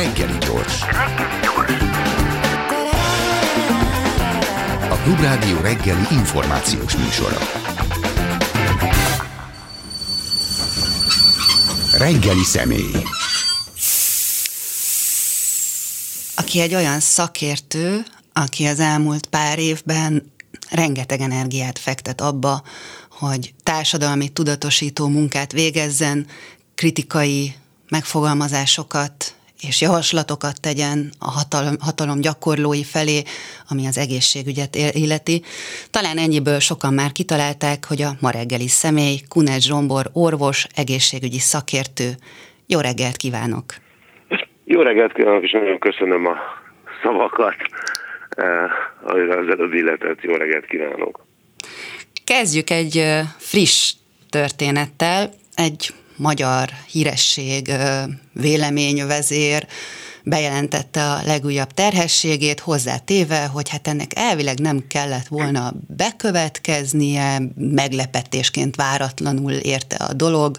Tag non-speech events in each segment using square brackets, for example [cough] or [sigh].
Reggeli gyors. A Klubrádió reggeli információs műsora. Reggeli személy. Aki egy olyan szakértő, aki az elmúlt pár évben rengeteg energiát fektet abba, hogy társadalmi tudatosító munkát végezzen, kritikai megfogalmazásokat és javaslatokat tegyen a hatalom, hatalom gyakorlói felé, ami az egészségügyet illeti. Talán ennyiből sokan már kitalálták, hogy a ma reggeli személy, Kunecs Zsombor, orvos, egészségügyi szakértő. Jó reggelt kívánok! Jó reggelt kívánok, és nagyon köszönöm a szavakat, eh, az előbb illetett. Jó reggelt kívánok! Kezdjük egy eh, friss történettel. Egy magyar híresség, véleményvezér bejelentette a legújabb terhességét, hozzátéve, hogy hát ennek elvileg nem kellett volna bekövetkeznie, meglepetésként váratlanul érte a dolog,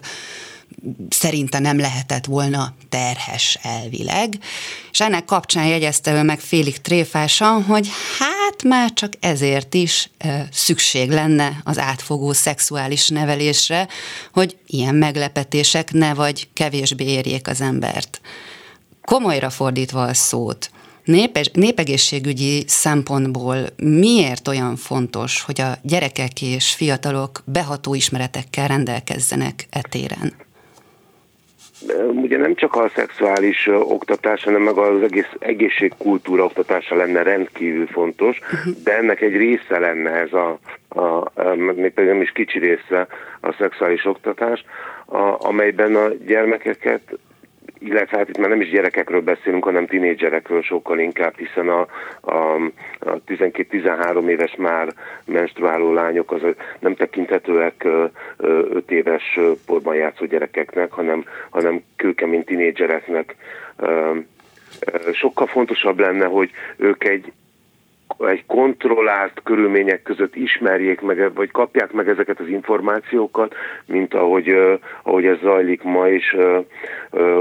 szerinte nem lehetett volna terhes elvileg, és ennek kapcsán jegyezte ő meg félig tréfásan, hogy hát már csak ezért is szükség lenne az átfogó szexuális nevelésre, hogy ilyen meglepetések ne vagy kevésbé érjék az embert. Komolyra fordítva a szót, Népes, népegészségügyi szempontból miért olyan fontos, hogy a gyerekek és fiatalok beható ismeretekkel rendelkezzenek etéren? Ugye nem csak a szexuális oktatás, hanem meg az egész egészségkultúra oktatása lenne rendkívül fontos, uh-huh. de ennek egy része lenne ez a, a, a még pedig nem is kicsi része a szexuális oktatás, a, amelyben a gyermekeket illetve hát itt már nem is gyerekekről beszélünk, hanem tinédzserekről sokkal inkább, hiszen a, a, a 12-13 éves már menstruáló lányok az nem tekinthetőek 5 éves porban játszó gyerekeknek, hanem, hanem kőkemény tinédzsereknek. Sokkal fontosabb lenne, hogy ők egy egy kontrollált körülmények között ismerjék meg, vagy kapják meg ezeket az információkat, mint ahogy, uh, ahogy ez zajlik ma uh,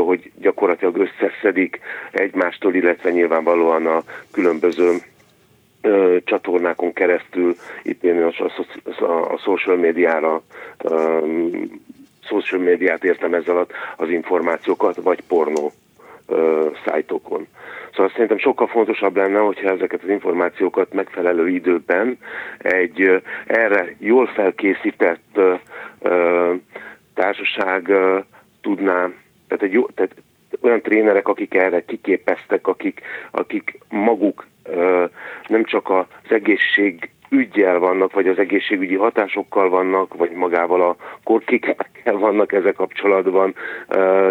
hogy gyakorlatilag összeszedik egymástól, illetve nyilvánvalóan a különböző csatornákon keresztül, itt én a, a, social médiára social médiát értem alatt az információkat, vagy pornó szájtokon. Szóval szerintem sokkal fontosabb lenne, hogyha ezeket az információkat megfelelő időben egy erre jól felkészített társaság tudná, tehát, egy jó, tehát olyan trénerek, akik erre kiképeztek, akik, akik maguk nem csak az egészség ügyjel vannak, vagy az egészségügyi hatásokkal vannak, vagy magával a korkikkel vannak ezek kapcsolatban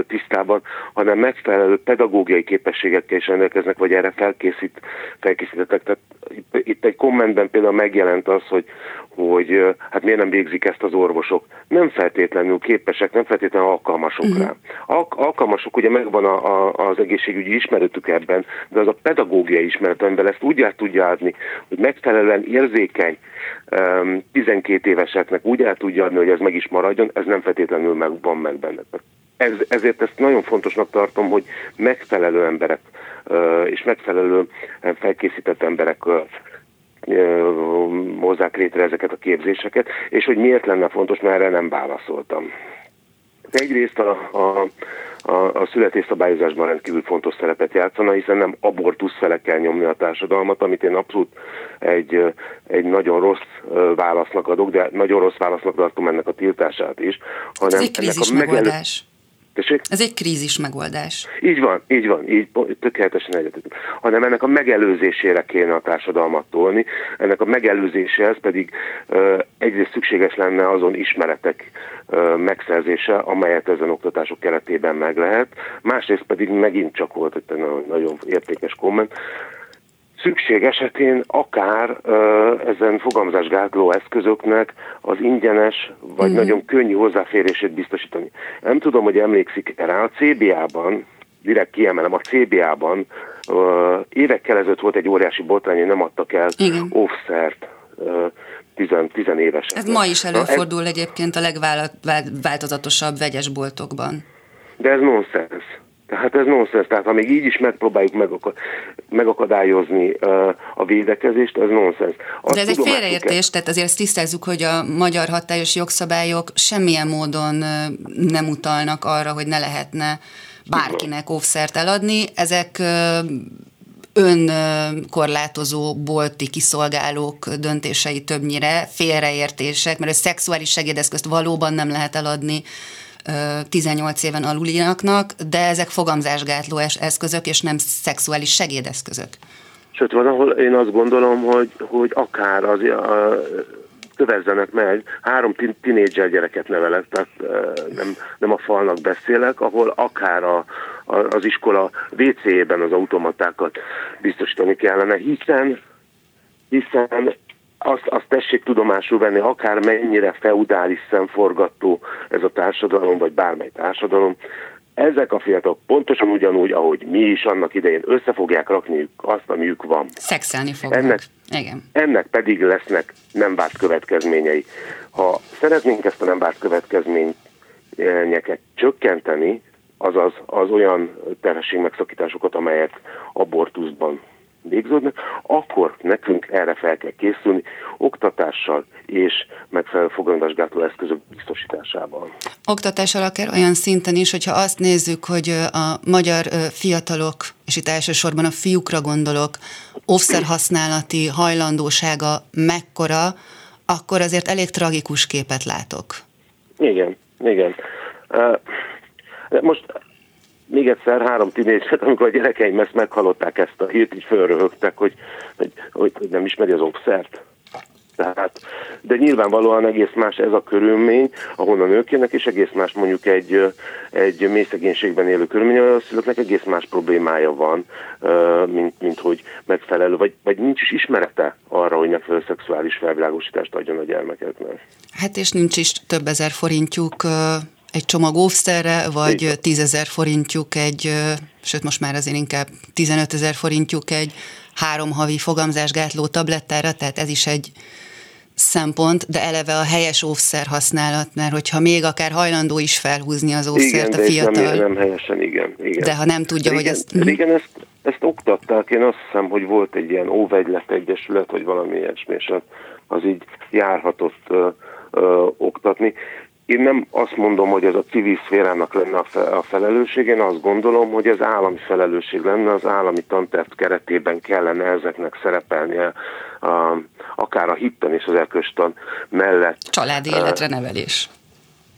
tisztában, hanem megfelelő pedagógiai képességekkel is rendelkeznek, vagy erre felkészít, felkészítettek. Tehát itt, itt egy kommentben például megjelent az, hogy, hogy hát miért nem végzik ezt az orvosok. Nem feltétlenül képesek, nem feltétlenül alkalmasok uh-huh. rá. Al- alkalmasok, ugye megvan a, a, az egészségügyi ismeretük ebben, de az a pedagógiai ismeret, amivel ezt úgy át tudja adni, hogy megfelelően érzékeny 12 éveseknek úgy el tudja adni, hogy ez meg is maradjon, ez nem feltétlenül meg, van meg benne. Ez, ezért ezt nagyon fontosnak tartom, hogy megfelelő emberek és megfelelő felkészített emberek hozzák létre ezeket a képzéseket, és hogy miért lenne fontos, mert erre nem válaszoltam. Egyrészt a, a, a, a születésszabályozásban rendkívül fontos szerepet játszana, hiszen nem abortusz fele kell nyomni a társadalmat, amit én abszolút egy, egy nagyon rossz válasznak adok, de nagyon rossz válasznak tartom ennek a tiltását is. Hanem Ez egy ennek a megelő... Tessék? Ez egy krízis megoldás. Így van, így van, így tökéletesen egyetetünk. Hanem ennek a megelőzésére kéne a társadalmat tolni, ennek a megelőzéséhez pedig uh, egyrészt szükséges lenne azon ismeretek uh, megszerzése, amelyet ezen oktatások keretében meg lehet, másrészt pedig megint csak volt egy nagyon értékes komment, szükség esetén akár ezen fogalmazásgátló eszközöknek az ingyenes vagy uh-huh. nagyon könnyű hozzáférését biztosítani. Nem tudom, hogy emlékszik rá, a CBA-ban, direkt kiemelem, a CBA-ban évekkel ezelőtt volt egy óriási botrány, hogy nem adtak el Igen. offszert uh, tizen, tizenévesen. Ez ma is előfordul ez, egyébként a legváltozatosabb vegyes boltokban. De ez nonsens. Tehát ez nonsens. Tehát ha még így is megpróbáljuk megakadályozni a védekezést, ez nonsens. De ez egy félreértés, tehát azért ezt tisztázzuk, hogy a magyar hatályos jogszabályok semmilyen módon nem utalnak arra, hogy ne lehetne bárkinek óvszert eladni. Ezek önkorlátozó bolti kiszolgálók döntései többnyire, félreértések, mert a szexuális segédeszközt valóban nem lehet eladni 18 éven aluliaknak, de ezek fogamzásgátló eszközök, és nem szexuális segédeszközök. Sőt, van, ahol én azt gondolom, hogy, hogy akár az, a, kövezzenek meg, három tinédzser gyereket nevelek, tehát nem, nem a falnak beszélek, ahol akár a, a, az iskola WC-ben az automatákat biztosítani kellene, hiszen hiszen azt, azt tessék tudomásul venni, akár mennyire feudális szemforgató ez a társadalom, vagy bármely társadalom, ezek a fiatalok pontosan ugyanúgy, ahogy mi is annak idején össze fogják rakni azt, amiük van. Szexelni fognak. Ennek, Igen. ennek pedig lesznek nem várt következményei. Ha szeretnénk ezt a nem várt következményeket csökkenteni, azaz az olyan terhességmegszakításokat, amelyek abortuszban végződnek, akkor nekünk erre fel kell készülni oktatással és megfelelő fogadásgátló eszközök biztosításával. Oktatással akár olyan szinten is, hogyha azt nézzük, hogy a magyar fiatalok, és itt elsősorban a fiúkra gondolok, offszer használati hajlandósága mekkora, akkor azért elég tragikus képet látok. Igen, igen. Most még egyszer három tinédzset, amikor a gyerekeim ezt meghallották ezt a hírt, így fölröhögtek, hogy, hogy, hogy, nem ismeri az obszert. Tehát, de nyilvánvalóan egész más ez a körülmény, ahonnan ők jönnek, és egész más mondjuk egy, egy mély szegénységben élő körülmény, ahol a szülőknek egész más problémája van, mint, mint hogy megfelelő, vagy, vagy nincs is ismerete arra, hogy megfelelő szexuális felvilágosítást adjon a gyermekeknek. Hát és nincs is több ezer forintjuk egy csomag óvszerre, vagy tízezer forintjuk egy, sőt most már azért inkább 15 ezer forintjuk egy három havi fogamzásgátló tablettára, tehát ez is egy szempont, de eleve a helyes óvszer használat, mert hogyha még akár hajlandó is felhúzni az óvszert igen, a fiatal. Nem, nem helyesen, igen, igen. De ha nem tudja, régen, hogy ezt... Igen, ezt, ezt oktatták, én azt hiszem, hogy volt egy ilyen óvegylet egyesület, vagy valami ilyesmi, és az így járhatott ö, ö, oktatni. Én nem azt mondom, hogy ez a civil szférának lenne a felelősség, én azt gondolom, hogy ez állami felelősség lenne, az állami tanterv keretében kellene ezeknek szerepelnie, a, akár a hitten és az erköstan mellett. Családi életre nevelés.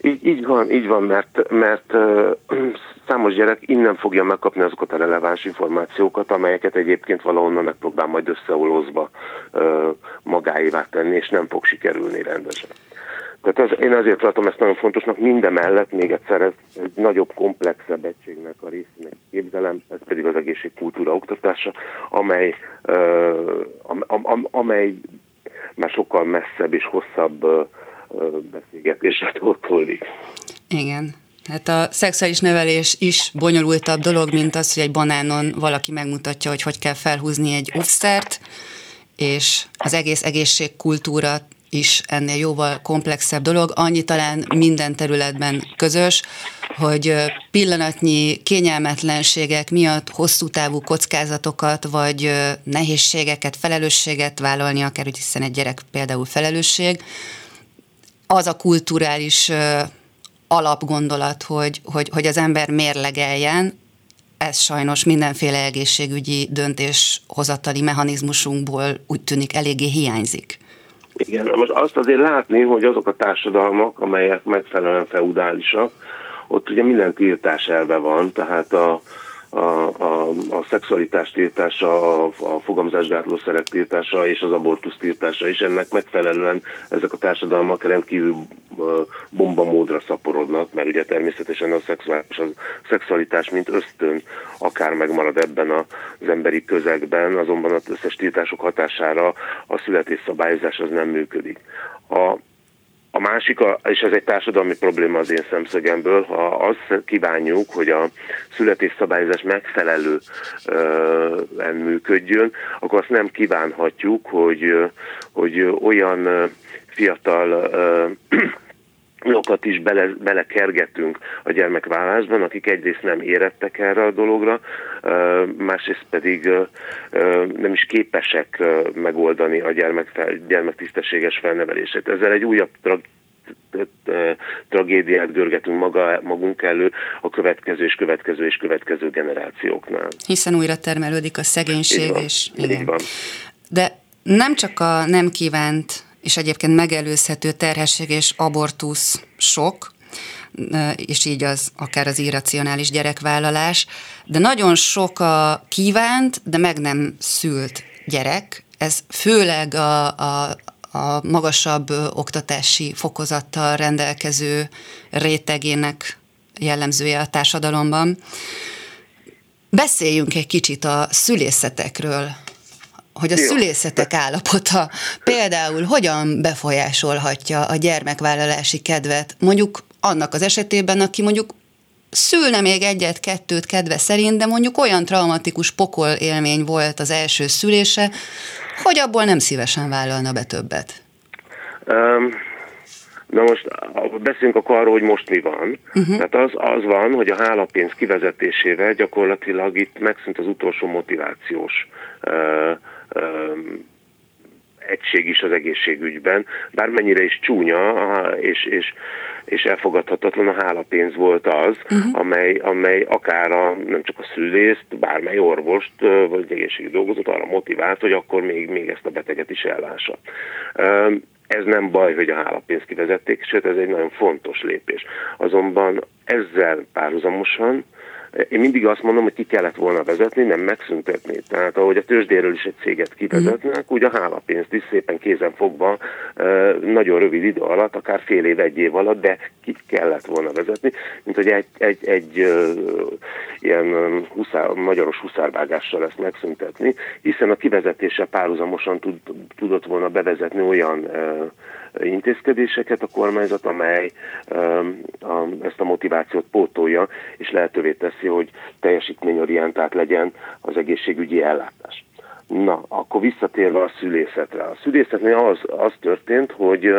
Így, így van, így van, mert, mert uh, [clears throat] számos gyerek innen fogja megkapni azokat a releváns információkat, amelyeket egyébként valahonnan megpróbál majd összeolózva uh, magáévá tenni, és nem fog sikerülni rendesen. Tehát ez, én azért tartom ezt nagyon fontosnak, mindemellett még egyszer ez egy nagyobb, komplexebb egységnek a részének képzelem, ez pedig az egészségkultúra oktatása, amely, uh, am, am, amely már sokkal messzebb és hosszabb uh, beszélgetésre torkollik. Igen. Hát a szexuális nevelés is bonyolultabb dolog, mint az, hogy egy banánon valaki megmutatja, hogy hogy kell felhúzni egy offszert, és az egész egészségkultúra is ennél jóval komplexebb dolog. Annyi talán minden területben közös, hogy pillanatnyi kényelmetlenségek miatt hosszú távú kockázatokat, vagy nehézségeket, felelősséget vállalni, akár hogy hiszen egy gyerek például felelősség, az a kulturális alapgondolat, hogy, hogy, hogy az ember mérlegeljen, ez sajnos mindenféle egészségügyi döntéshozatali mechanizmusunkból úgy tűnik eléggé hiányzik. Igen, most azt azért látni, hogy azok a társadalmak, amelyek megfelelően feudálisak, ott ugye minden tiltás elve van, tehát a, a, a, a szexualitás tiltása, a, a fogamzásgátlószerek tiltása és az abortusz tiltása is. Ennek megfelelően ezek a társadalmak rendkívül bombamódra szaporodnak, mert ugye természetesen a szexuális, a szexualitás mint ösztön akár megmarad ebben az emberi közegben, azonban az összes tiltások hatására a születésszabályozás az nem működik. A, a másik, és ez egy társadalmi probléma az én szemszögemből, ha azt kívánjuk, hogy a születésszabályozás megfelelően működjön, akkor azt nem kívánhatjuk, hogy, hogy olyan fiatal olyanokat is bele, belekergetünk a gyermekvállásban, akik egyrészt nem érettek erre a dologra, másrészt pedig nem is képesek megoldani a gyermek, gyermek tisztességes felnevelését. Ezzel egy újabb tra- tragédiát görgetünk maga, magunk elő a következő és következő és következő generációknál. Hiszen újra termelődik a szegénység, Így van. és Így van. De nem csak a nem kívánt és egyébként megelőzhető terhesség és abortusz sok, és így az akár az irracionális gyerekvállalás, de nagyon sok a kívánt, de meg nem szült gyerek. Ez főleg a, a, a magasabb oktatási fokozattal rendelkező rétegének jellemzője a társadalomban. Beszéljünk egy kicsit a szülészetekről, hogy a Jó. szülészetek állapota például hogyan befolyásolhatja a gyermekvállalási kedvet, mondjuk annak az esetében, aki mondjuk szülne még egyet-kettőt kedve szerint, de mondjuk olyan traumatikus pokol élmény volt az első szülése, hogy abból nem szívesen vállalna be többet. Um, na most beszéljünk akkor arról, hogy most mi van. Uh-huh. Tehát az, az van, hogy a hálapénz kivezetésével gyakorlatilag itt megszűnt az utolsó motivációs uh, egység is az egészségügyben, bármennyire is csúnya és, és, és elfogadhatatlan a hálapénz volt az, uh-huh. amely, amely akár a, nem csak a szülészt, bármely orvost vagy egészségügyi dolgozót arra motivált, hogy akkor még, még ezt a beteget is ellássa. Ez nem baj, hogy a hálapénzt kivezették, sőt ez egy nagyon fontos lépés. Azonban ezzel párhuzamosan én mindig azt mondom, hogy ki kellett volna vezetni, nem megszüntetni. Tehát ahogy a tőzsdéről is egy céget kivezetnek, úgy a hálapénzt is szépen kézen fogva nagyon rövid idő alatt, akár fél év, egy év alatt, de ki kellett volna vezetni, mint hogy egy, egy, egy ilyen huszár, magyaros huszárvágással ezt megszüntetni, hiszen a kivezetése párhuzamosan tud, tudott volna bevezetni olyan intézkedéseket a kormányzat, amely ezt a motivációt pótolja, és lehetővé teszi, hogy teljesítményorientált legyen az egészségügyi ellátás. Na, akkor visszatérve a szülészetre. A szülészetnél az, az történt, hogy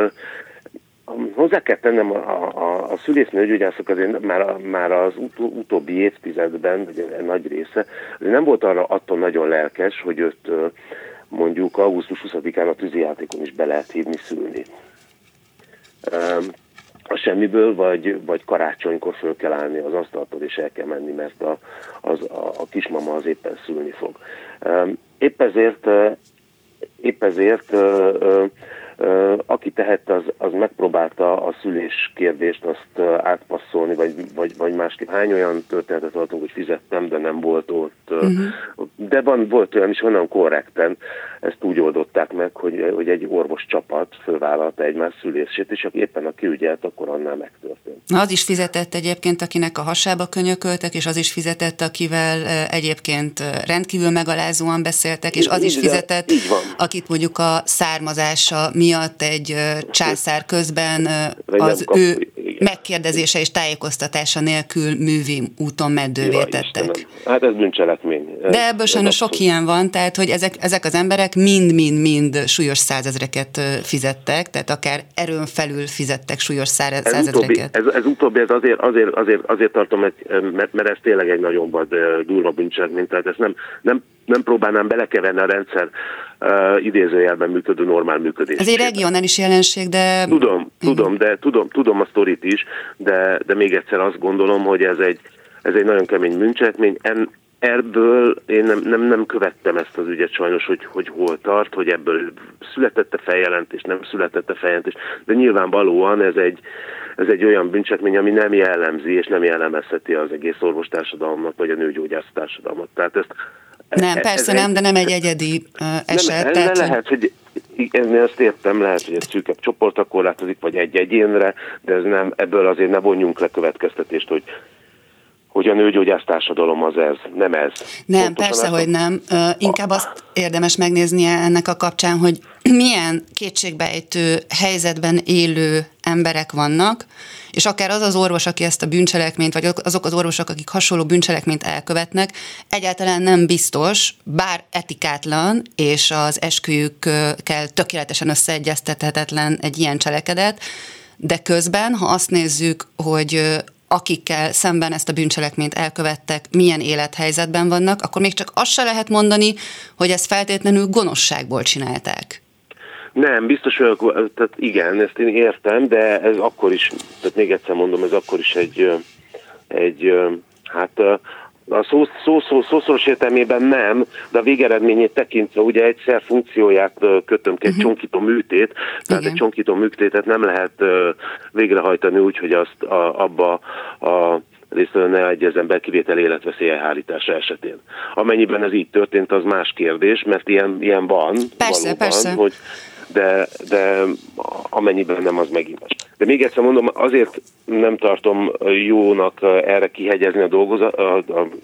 Hozzá kell tennem, a, a, a szülésznőgyógyászok azért már, már az ut, utóbbi évtizedben, vagy nagy része, nem volt arra attól nagyon lelkes, hogy őt mondjuk augusztus 20-án a tűzijátékon is be lehet hívni szülni. A semmiből, vagy, vagy karácsonykor föl kell állni az asztaltól, és el kell menni, mert a, az, a, a kismama az éppen szülni fog. Épp ezért, épp ezért aki tehette, az, az megpróbálta a szülés kérdést azt átpasszolni, vagy, vagy, vagy másképp. Hány olyan történetet hallottunk, hogy fizettem, de nem volt ott. Uh-huh. De van, volt olyan is, onnan korrekten ezt úgy oldották meg, hogy, hogy egy orvos csapat fölvállalta egymás szülését, és aki éppen a kiügyelt, akkor annál megtörtént. Az is fizetett egyébként, akinek a hasába könyököltek, és az is fizetett, akivel egyébként rendkívül megalázóan beszéltek, és az is fizetett, akit mondjuk a származása miatt egy császár közben az ő megkérdezése és tájékoztatása nélkül művi úton meddővé tettek. Hát ez bűncselekmény. De ebből sajnos sok ilyen van, tehát hogy ezek, ezek az emberek mind-mind-mind súlyos százezreket fizettek, tehát akár erőn felül fizettek súlyos százezreket. Ez, ez utóbbi, ez azért, azért, azért, azért tartom, mert, mert ez tényleg egy nagyon vad, durva bűncselekmény, tehát ezt nem, nem nem próbálnám belekeverni a rendszer uh, idézőjelben működő normál működés. Ez egy regionális jelenség, de... Tudom, tudom, de tudom, tudom a sztorit is, de, de még egyszer azt gondolom, hogy ez egy, ez egy nagyon kemény bűncselekmény. En, ebből én nem, nem, nem követtem ezt az ügyet sajnos, hogy, hogy hol tart, hogy ebből születette feljelentés, nem születette feljelentés, de nyilvánvalóan ez egy, ez egy olyan bűncselekmény, ami nem jellemzi és nem jellemezheti az egész orvostársadalmat, vagy a nőgyógyász társadalmat. Tehát ezt nem, persze ez nem, egy, de nem egy egyedi uh, eset. Nem, tehát, lehet, hogy én ezt értem, lehet, hogy egy szűkebb csoportra korlátozik, vagy egy egyénre, de ez nem, ebből azért ne vonjunk le következtetést, hogy hogy a nőgyógyász társadalom az ez, nem ez. Nem, Pontosan persze, hogy nem. Uh, inkább azt érdemes megnéznie ennek a kapcsán, hogy [clears throat] milyen kétségbejtő helyzetben élő emberek vannak, és akár az az orvos, aki ezt a bűncselekményt, vagy azok az orvosok, akik hasonló bűncselekményt elkövetnek, egyáltalán nem biztos, bár etikátlan, és az esküjükkel tökéletesen összeegyeztethetetlen egy ilyen cselekedet, de közben, ha azt nézzük, hogy akikkel szemben ezt a bűncselekményt elkövettek, milyen élethelyzetben vannak, akkor még csak azt se lehet mondani, hogy ezt feltétlenül gonoszságból csinálták. Nem, biztos vagyok, tehát igen, ezt én értem, de ez akkor is, tehát még egyszer mondom, ez akkor is egy, egy hát a szó, szó, szó, szószoros értelmében nem, de a végeredményét tekintve ugye egyszer funkcióját kötöm ki egy uh-huh. csonkító műtét, tehát Igen. egy csonkító műtétet nem lehet végrehajtani úgy, hogy azt a, abba a részről ne egyezzen be kivétel életveszély elhárítása esetén. Amennyiben ez így történt, az más kérdés, mert ilyen, ilyen van. Persze, valóban, persze. Hogy, de, de amennyiben nem, az megint más. De még egyszer mondom, azért nem tartom jónak erre kihegyezni a dolgozat,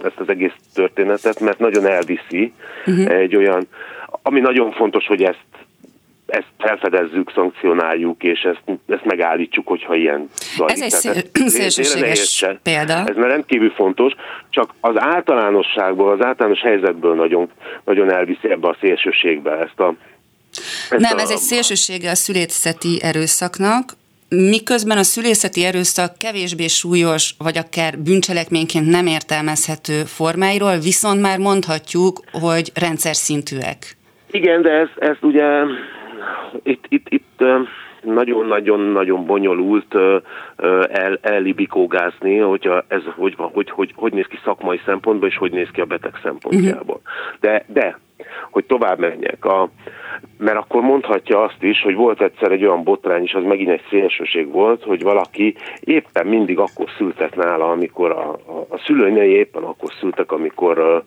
ezt az egész történetet, mert nagyon elviszi uh-huh. egy olyan, ami nagyon fontos, hogy ezt ezt felfedezzük, szankcionáljuk, és ezt, ezt megállítsuk, hogyha ilyen zajlik. Ez egy szélsőséges példa. Ez már rendkívül fontos, csak az általánosságból, az általános helyzetből nagyon, nagyon elviszi ebbe a szélsőségbe ezt a Nem, a... ez egy szélsősége a szülészeti erőszaknak, miközben a szülészeti erőszak kevésbé súlyos, vagy akár bűncselekményként nem értelmezhető formáiról, viszont már mondhatjuk, hogy rendszer szintűek. Igen, de ez, ez ugye itt, itt, itt nagyon-nagyon-nagyon bonyolult el, ellibikógázni, hogyha ez hogy, van, hogy, hogy, hogy néz ki szakmai szempontból, és hogy néz ki a beteg szempontjából. Uh-huh. De, de, hogy tovább menjek, a, mert akkor mondhatja azt is, hogy volt egyszer egy olyan botrány is, az megint egy szélsőség volt, hogy valaki éppen mindig akkor szültet nála, amikor a, a, a szülőnei éppen akkor szültek, amikor a,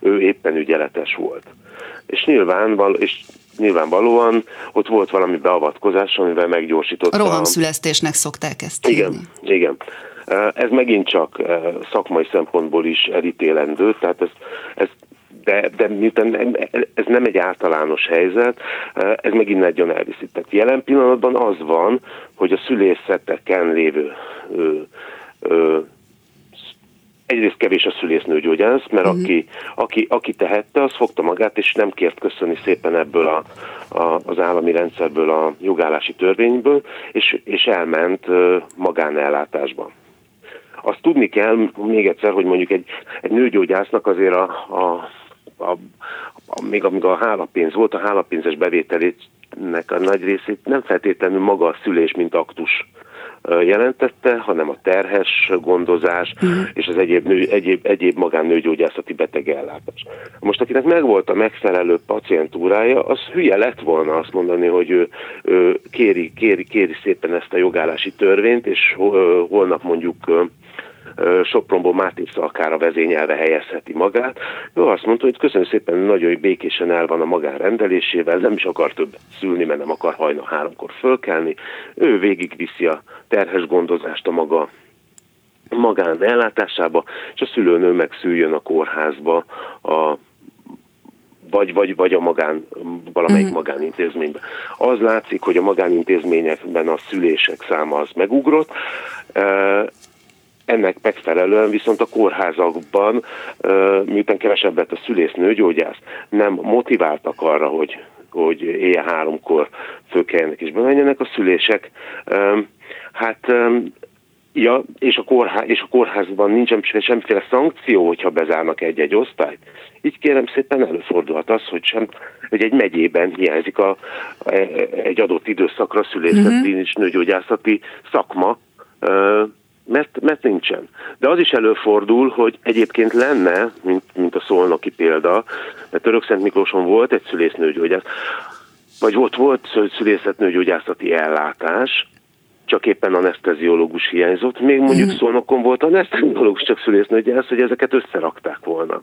ő éppen ügyeletes volt. És nyilván, és nyilvánvalóan ott volt valami beavatkozás, amivel meggyorsított. Rohamszülesztésnek szokták ezt Igen, írni. igen. Ez megint csak szakmai szempontból is elítélendő, tehát ez, ez de, de miután ez nem egy általános helyzet, ez megint nagyon elviszi. Tehát jelen pillanatban az van, hogy a szülészeteken lévő ö, ö, egyrészt kevés a szülésznőgyógyász, mert uh-huh. aki, aki, aki tehette, az fogta magát, és nem kért köszönni szépen ebből a, a, az állami rendszerből, a jogállási törvényből, és, és elment magánellátásba. Azt tudni kell még egyszer, hogy mondjuk egy, egy nőgyógyásznak azért a, a, a, a, még amíg a hálapénz volt, a hálapénzes bevételének a nagy részét nem feltétlenül maga a szülés, mint aktus jelentette, hanem a terhes gondozás uh-huh. és az egyéb, nő, egyéb, egyéb magánnőgyógyászati betegellátás. Most akinek megvolt a megfelelő pacientúrája, az hülye lett volna azt mondani, hogy ő, ő kéri, kéri, kéri szépen ezt a jogállási törvényt, és holnap mondjuk Sopronból Máté Szalkára vezényelve helyezheti magát. Ő azt mondta, hogy köszönöm szépen, nagyon békésen el van a magánrendelésével, nem is akar több szülni, mert nem akar hajna háromkor fölkelni. Ő végigviszi a terhes gondozást a maga magán ellátásába, és a szülőnő megszüljön a kórházba a vagy, vagy, vagy a magán, valamelyik uh-huh. magánintézményben. Az látszik, hogy a magánintézményekben a szülések száma az megugrott, ennek megfelelően viszont a kórházakban, miután kevesebbet a szülésznőgyógyász, nem motiváltak arra, hogy, hogy éjjel háromkor fölkeljenek és bemenjenek a szülések. Hát Ja, és a, kórház, és a kórházban nincsen semmiféle szankció, hogyha bezárnak egy-egy osztályt. Így kérem szépen előfordulhat az, hogy, sem, hogy egy megyében hiányzik a, egy adott időszakra szülészeti uh-huh. és nőgyógyászati szakma, mert, mert nincsen. De az is előfordul, hogy egyébként lenne, mint, mint a szolnoki példa, mert Törökszent Miklóson volt egy szülésznőgyógyász, vagy volt, volt szülészetnőgyógyászati ellátás, csak éppen anesteziológus hiányzott, még mondjuk mm. Szolnokon volt anesteziológus, csak szülésznőgyász, hogy ezeket összerakták volna.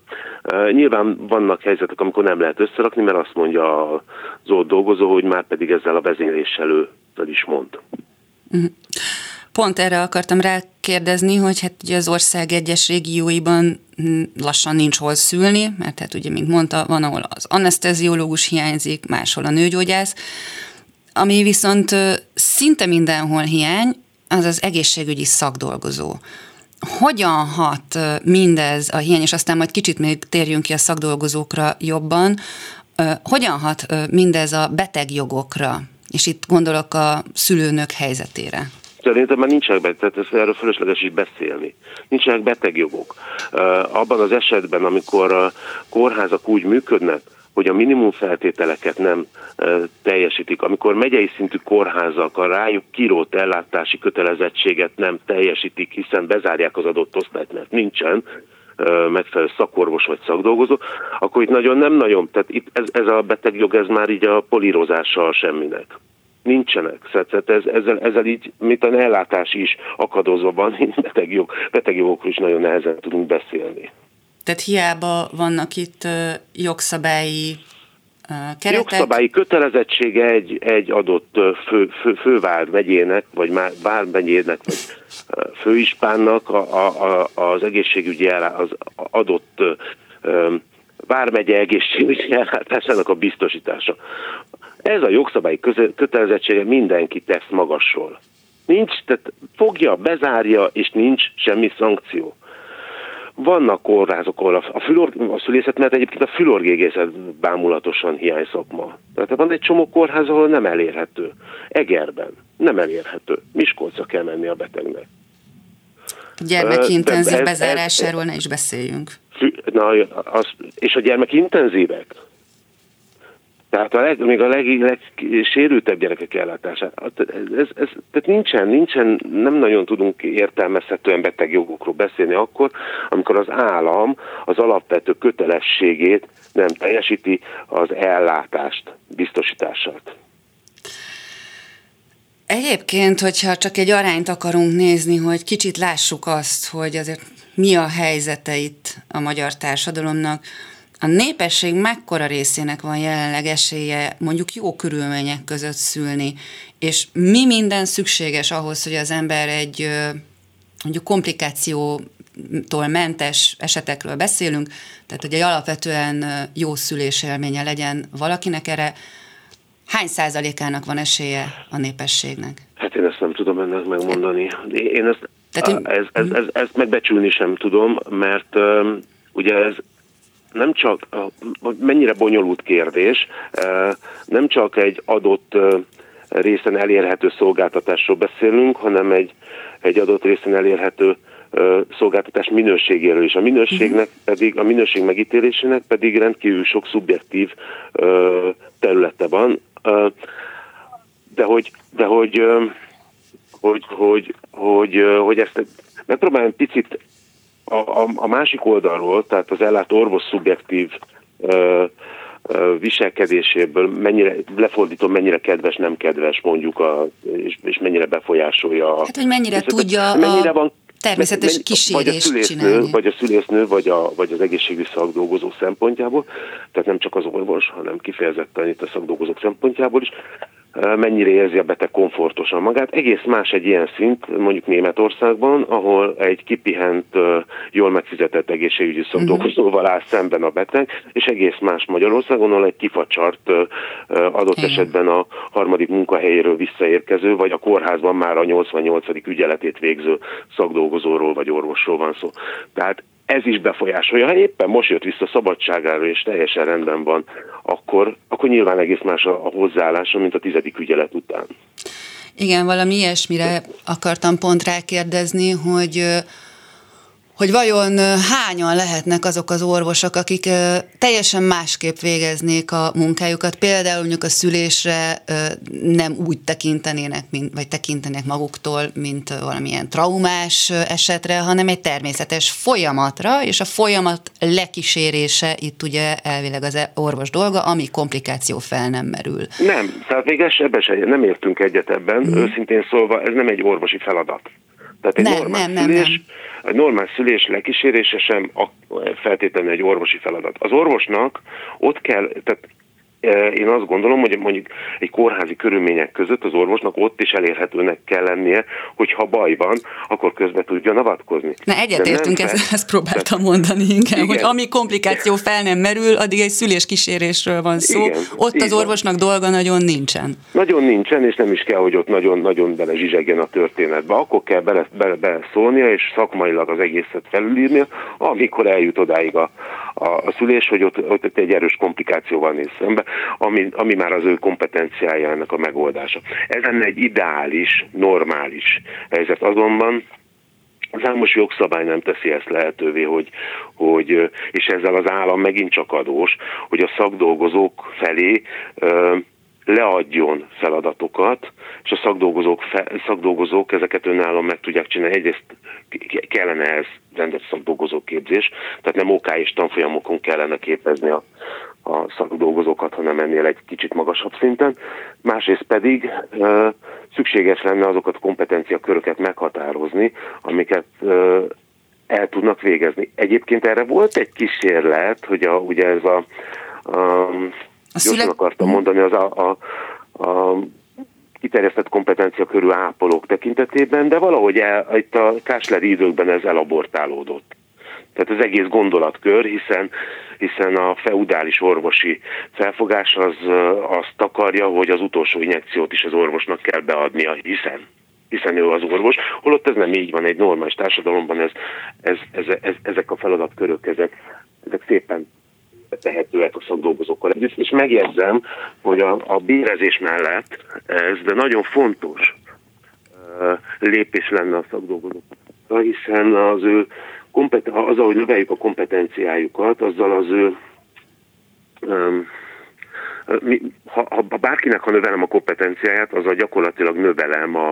Uh, nyilván vannak helyzetek, amikor nem lehet összerakni, mert azt mondja az ott dolgozó, hogy már pedig ezzel a vezényléssel ő is mond. Mm. Pont erre akartam rákérdezni, hogy hát ugye az ország egyes régióiban lassan nincs hol szülni, mert hát ugye, mint mondta, van, ahol az anesteziológus hiányzik, máshol a nőgyógyász, ami viszont szinte mindenhol hiány, az az egészségügyi szakdolgozó. Hogyan hat mindez a hiány, és aztán majd kicsit még térjünk ki a szakdolgozókra jobban, hogyan hat mindez a betegjogokra? És itt gondolok a szülőnök helyzetére. Szerintem már nincsenek beteg, tehát ez erről fölösleges is beszélni. Nincsenek betegjogok. Abban az esetben, amikor a kórházak úgy működnek, hogy a minimum feltételeket nem teljesítik. Amikor megyei szintű kórházak a rájuk kirót ellátási kötelezettséget nem teljesítik, hiszen bezárják az adott osztályt, mert nincsen, megfelelő szakorvos vagy szakdolgozó, akkor itt nagyon nem nagyon, tehát itt ez, ez a betegjog, ez már így a polírozással semminek. Nincsenek. Tehát ez, ezzel, ezzel így, mint a ellátás is akadozva van, betegjog, betegjogokról is nagyon nehezen tudunk beszélni. Tehát hiába vannak itt jogszabályi keretek? Jogszabályi kötelezettsége egy, egy adott fő, fő, fővármegyének, vagy már vármegyének, vagy főispánnak a, a, a, az egészségügyi az adott vármegye egészségügyi ellátásának a biztosítása. Ez a jogszabályi kötelezettsége mindenki tesz magasról. Nincs, tehát fogja, bezárja, és nincs semmi szankció. Vannak kórházok, ahol a, fülor, a szülészet, mert egyébként a fülorgégészet bámulatosan hiány szakma. Tehát van egy csomó kórház, ahol nem elérhető. Egerben nem elérhető. Miskolcra kell menni a betegnek. Gyermekintenzív bezárásáról ne is beszéljünk. Na, az, és a gyermekintenzívek? Tehát a leg, még a leg, legsérültebb gyerekek ellátását. Ez, ez, tehát nincsen, nincsen, nem nagyon tudunk értelmezhetően beteg jogokról beszélni akkor, amikor az állam az alapvető kötelességét nem teljesíti az ellátást, biztosítását. Egyébként, hogyha csak egy arányt akarunk nézni, hogy kicsit lássuk azt, hogy azért mi a helyzete itt a magyar társadalomnak, a népesség mekkora részének van jelenleg esélye mondjuk jó körülmények között szülni, és mi minden szükséges ahhoz, hogy az ember egy mondjuk komplikációtól mentes esetekről beszélünk, tehát hogy egy alapvetően jó szülésélménye legyen valakinek erre, hány százalékának van esélye a népességnek? Hát én ezt nem tudom ennek megmondani. Én ezt, Tehát én... Ez, ez, ez, ezt megbecsülni sem tudom, mert um, ugye ez nem csak, mennyire bonyolult kérdés, nem csak egy adott részen elérhető szolgáltatásról beszélünk, hanem egy, egy adott részen elérhető szolgáltatás minőségéről is. A minőségnek pedig, a minőség megítélésének pedig rendkívül sok szubjektív területe van, de hogy, de hogy, hogy, hogy, hogy, hogy ezt megpróbálom picit a, a, a másik oldalról, tehát az ellátó orvos szubjektív ö, ö, viselkedéséből mennyire, lefordítom, mennyire kedves, nem kedves mondjuk, a, és, és mennyire befolyásolja. Hát, hogy mennyire tudja mennyire a... van természetes kísérés vagy a szülésznő, csinálni. Vagy a szülésznő, vagy, a, vagy az egészségügyi szakdolgozó szempontjából, tehát nem csak az orvos, hanem kifejezetten itt a szakdolgozók szempontjából is, mennyire érzi a beteg komfortosan magát. Egész más egy ilyen szint, mondjuk Németországban, ahol egy kipihent, jól megfizetett egészségügyi szakdolgozóval áll szemben a beteg, és egész más Magyarországon, ahol egy kifacsart adott Igen. esetben a harmadik munkahelyéről visszaérkező, vagy a kórházban már a 88. ügyeletét végző szakdolgozóról vagy orvosról van szó. Tehát ez is befolyásolja. Ha éppen most jött vissza szabadságára, és teljesen rendben van, akkor, akkor nyilván egész más a, a hozzáállása, mint a tizedik ügyelet után. Igen, valami ilyesmire akartam pont rákérdezni, hogy hogy vajon hányan lehetnek azok az orvosok, akik teljesen másképp végeznék a munkájukat, például mondjuk a szülésre nem úgy tekintenének, mint, vagy tekintenének maguktól, mint valamilyen traumás esetre, hanem egy természetes folyamatra, és a folyamat lekísérése itt ugye elvileg az e- orvos dolga, ami komplikáció fel nem merül. Nem, tehát még ebben sem nem értünk egyet ebben, mm. őszintén szólva, ez nem egy orvosi feladat. Tehát egy nem, normál nem, szülés, nem, egy normál szülés lekísérése sem feltétlenül egy orvosi feladat. Az orvosnak ott kell, tehát én azt gondolom, hogy mondjuk egy kórházi körülmények között az orvosnak ott is elérhetőnek kell lennie, hogy ha baj van, akkor közbe tudjon avatkozni. Na egyetértünk, ezt, ezt próbáltam mondani igen. hogy ami komplikáció fel nem merül, addig egy szüléskísérésről van szó. Igen, ott az orvosnak dolga nagyon nincsen. Nagyon nincsen, és nem is kell, hogy ott nagyon-nagyon bele zsizsegjen a történetbe. Akkor kell bele, bele, bele szólnia, és szakmailag az egészet felülírnia, amikor eljut odáig a, a, szülés, hogy ott, ott egy erős komplikációval néz szembe, ami, ami már az ő kompetenciája ennek a megoldása. Ez lenne egy ideális, normális helyzet. Azonban Számos jogszabály nem teszi ezt lehetővé, hogy, hogy, és ezzel az állam megint csak adós, hogy a szakdolgozók felé leadjon feladatokat, és a szakdolgozók, fe, szakdolgozók ezeket önállóan meg tudják csinálni. Egyrészt kellene ez rendes szakdolgozóképzés, tehát nem OK és tanfolyamokon kellene képezni a, a szakdolgozókat, hanem ennél egy kicsit magasabb szinten. Másrészt pedig e, szükséges lenne azokat a kompetenciaköröket meghatározni, amiket e, el tudnak végezni. Egyébként erre volt egy kísérlet, hogy a, ugye ez a, a a szület... Gyorsan akartam mondani, az a, a, a kiterjesztett kompetencia körül ápolók tekintetében, de valahogy el, itt a Kásleri időkben ez elabortálódott. Tehát az egész gondolatkör, hiszen, hiszen a feudális orvosi felfogás az azt akarja, hogy az utolsó injekciót is az orvosnak kell beadnia, hiszen hiszen ő az orvos, holott ez nem így van egy normális társadalomban, ez, ez, ez, ez, ezek a feladatkörök, ezek, ezek szépen tehetőek a szakdolgozókkal együtt, és megjegyzem, hogy a, a bérezés mellett ez, de nagyon fontos lépés lenne a szakdolgozókra, hiszen az ő kompeten- azzal, hogy növeljük a kompetenciájukat, azzal az ő um, mi, ha, ha bárkinek, ha növelem a kompetenciáját, azzal gyakorlatilag növelem a...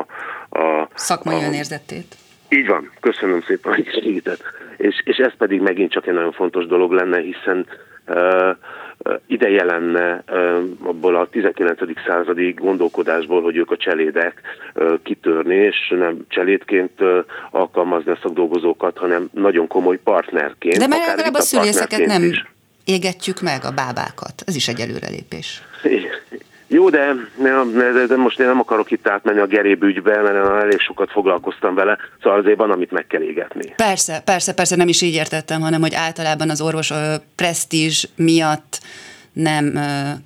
a Szakmai a, önérzetét. Így van, köszönöm szépen, hogy segített. És, és ez pedig megint csak egy nagyon fontos dolog lenne, hiszen ideje lenne abból a 19. századi gondolkodásból, hogy ők a cselédek kitörni, és nem cselédként alkalmazni a szakdolgozókat, hanem nagyon komoly partnerként. De mert legalább a szülészeket nem is. égetjük meg, a bábákat. Ez is egy előrelépés. Jó, de, de, de most én nem akarok itt átmenni a Geréb ügybe, mert elég sokat foglalkoztam vele, szóval azért van, amit meg kell égetni. Persze, persze, persze, nem is így értettem, hanem hogy általában az orvos ö, presztízs miatt nem ö,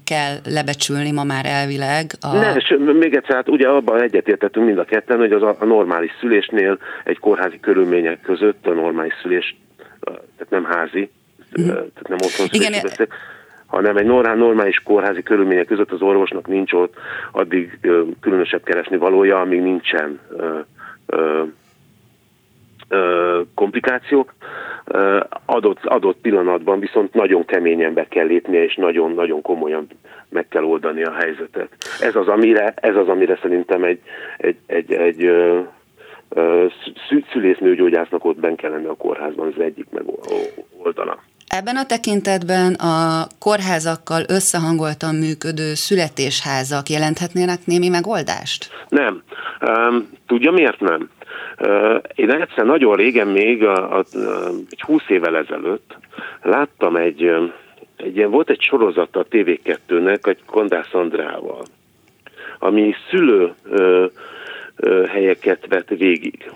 kell lebecsülni ma már elvileg. A... Ne, és még egyszer, hát ugye abban egyetértettünk mind a ketten, hogy az a, a normális szülésnél egy kórházi körülmények között a normális szülés, tehát nem házi, mm. tehát nem otthon szülés, Igen, beszél, hanem egy normál, normális kórházi körülmények között az orvosnak nincs ott addig ö, különösebb keresni valója, amíg nincsen ö, ö, ö, komplikáció. Ö, adott, adott pillanatban viszont nagyon keményen be kell lépnie, és nagyon-nagyon komolyan meg kell oldani a helyzetet. Ez az, amire, ez az, amire szerintem egy, egy, egy, egy ö, szülésznőgyógyásznak ott benne kell lenni a kórházban, az egyik megoldala. Ebben a tekintetben a kórházakkal összehangoltan működő születésházak jelenthetnének némi megoldást? Nem. Tudja miért nem? Én egyszer nagyon régen még, egy húsz évvel ezelőtt láttam egy, egy ilyen, volt egy sorozat a TV2-nek, egy Kondász Andrával, ami szülő helyeket vett végig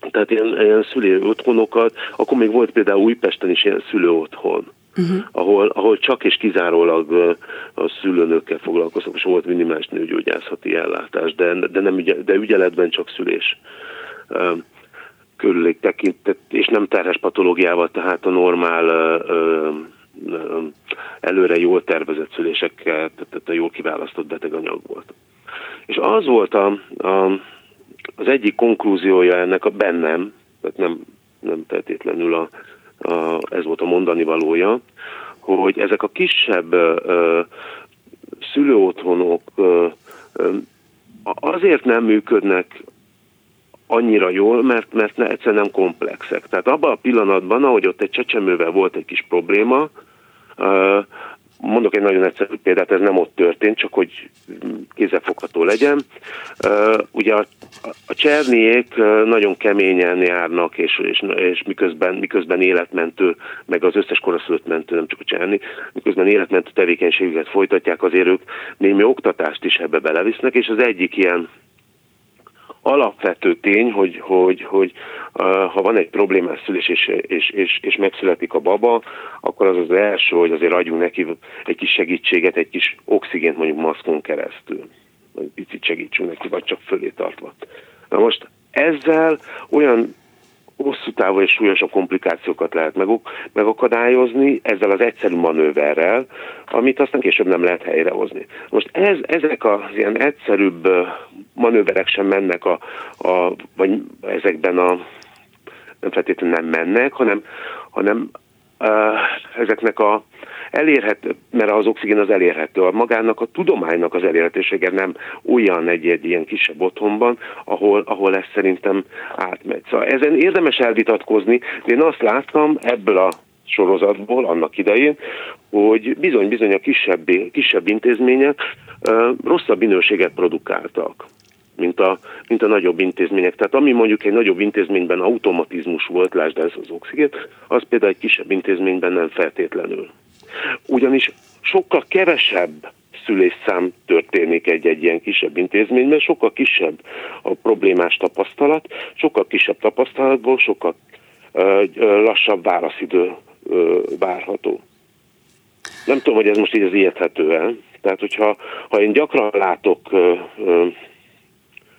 tehát ilyen, ilyen szülő otthonokat, akkor még volt például Újpesten is ilyen szülő otthon, uh-huh. ahol, ahol csak és kizárólag a szülőnőkkel foglalkoztak, és volt minimális nőgyógyászati ellátás, de, de, nem ügy, de ügyeletben csak szülés körülék tekintet, és nem terhes patológiával, tehát a normál ö, ö, előre jól tervezett szülésekkel, tehát a jól kiválasztott beteganyag volt. És az volt a, a az egyik konklúziója ennek a bennem, tehát nem, nem feltétlenül a, a, ez volt a mondani valója, hogy ezek a kisebb ö, szülőotthonok ö, ö, azért nem működnek annyira jól, mert, mert ne, egyszerűen nem komplexek. Tehát abban a pillanatban, ahogy ott egy csecsemővel volt egy kis probléma, Mondok egy nagyon egyszerű példát, ez nem ott történt, csak hogy kézzelfogható legyen. Ugye a, a cserniék nagyon keményen járnak, és, és, és miközben, miközben életmentő, meg az összes koraszülött mentő, nem csak a cserni, miközben életmentő tevékenységüket folytatják, azért ők némi oktatást is ebbe belevisznek, és az egyik ilyen alapvető tény, hogy, hogy, hogy ha van egy problémás szülés és, és, és, és megszületik a baba, akkor az az első, hogy azért adjunk neki egy kis segítséget, egy kis oxigént mondjuk maszkon keresztül. Vagy picit segítsünk neki, vagy csak fölé tartva. Na most ezzel olyan hosszú távú és súlyosabb komplikációkat lehet megakadályozni ezzel az egyszerű manőverrel, amit aztán később nem lehet helyrehozni. Most ez, ezek az ilyen egyszerűbb manőverek sem mennek a, a vagy ezekben a nem feltétlenül nem mennek, hanem, hanem ezeknek a elérhető, mert az oxigén az elérhető, a magának a tudománynak az elérhetősége nem olyan egy, egy ilyen kisebb otthonban, ahol, ahol ez szerintem átmegy. Szóval ezen érdemes elvitatkozni, de én azt láttam ebből a sorozatból annak idején, hogy bizony-bizony a kisebb, kisebb intézmények rosszabb minőséget produkáltak mint a, mint a nagyobb intézmények. Tehát ami mondjuk egy nagyobb intézményben automatizmus volt, lásd ez az oxigén, az például egy kisebb intézményben nem feltétlenül. Ugyanis sokkal kevesebb szülésszám történik egy-egy ilyen kisebb intézményben, sokkal kisebb a problémás tapasztalat, sokkal kisebb tapasztalatból sokkal ö, lassabb válaszidő ö, várható. Nem tudom, hogy ez most így az érthető el. Tehát, hogyha ha én gyakran látok ö, ö,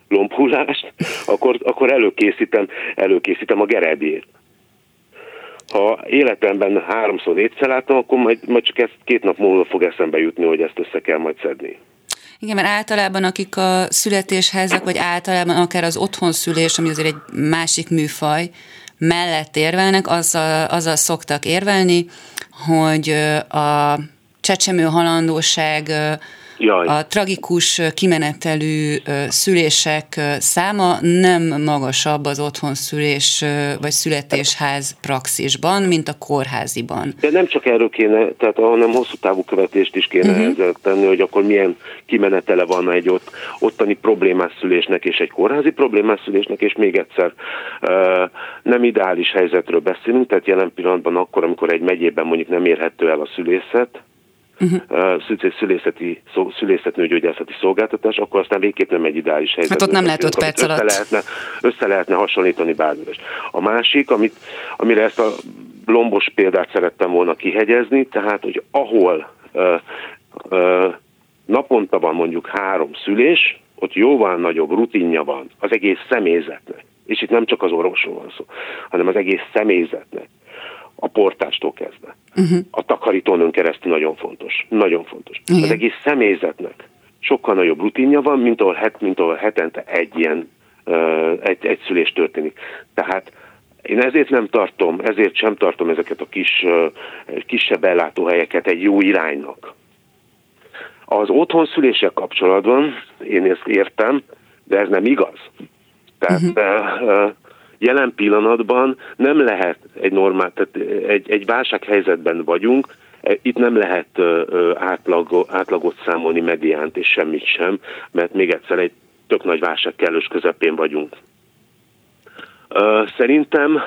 lombhullást, akkor, akkor előkészítem, előkészítem a gerebjét ha életemben háromszor négyszer látom, akkor majd, majd csak ezt két nap múlva fog eszembe jutni, hogy ezt össze kell majd szedni. Igen, mert általában akik a születésházak, vagy általában akár az otthonszülés, ami azért egy másik műfaj, mellett érvelnek, azzal, azzal szoktak érvelni, hogy a csecsemő halandóság Jaj. a tragikus kimenetelű szülések száma nem magasabb az otthonszülés vagy születésház praxisban, mint a kórháziban. De nem csak erről kéne, tehát hanem hosszú távú követést is kéne uh-huh. ezzel tenni, hogy akkor milyen kimenetele van egy ott, ottani problémás szülésnek és egy kórházi problémás szülésnek, és még egyszer nem ideális helyzetről beszélünk, tehát jelen pillanatban akkor, amikor egy megyében mondjuk nem érhető el a szülészet, uh-huh. szülészeti, szülészetnőgyógyászati szolgáltatás, akkor aztán végképp nem egy ideális helyzet. Hát ott nem lehet 5 perc alatt. Össze lehetne, össze lehetne hasonlítani bármire. A másik, amit, amire ezt a lombos példát szerettem volna kihegyezni, tehát, hogy ahol ö, ö, naponta van mondjuk három szülés, ott jóval nagyobb rutinja van az egész személyzetnek. És itt nem csak az orvosról van szó, hanem az egész személyzetnek a portástól kezdve. Uh-huh. A takarítónőn keresztül nagyon fontos. Nagyon fontos. Igen. Az egész személyzetnek sokkal nagyobb rutinja van, mint ahol, het, mint ahol hetente egy ilyen uh, egy, egy szülés történik. Tehát én ezért nem tartom, ezért sem tartom ezeket a kis, uh, kisebb ellátóhelyeket egy jó iránynak. Az otthonszüléssel kapcsolatban én ezt értem, de ez nem igaz. Tehát uh-huh. uh, jelen pillanatban nem lehet egy normál, tehát egy, egy válsághelyzetben vagyunk, e, itt nem lehet átlag, átlagot számolni mediánt és semmit sem, mert még egyszer egy tök nagy válság kellős közepén vagyunk. Szerintem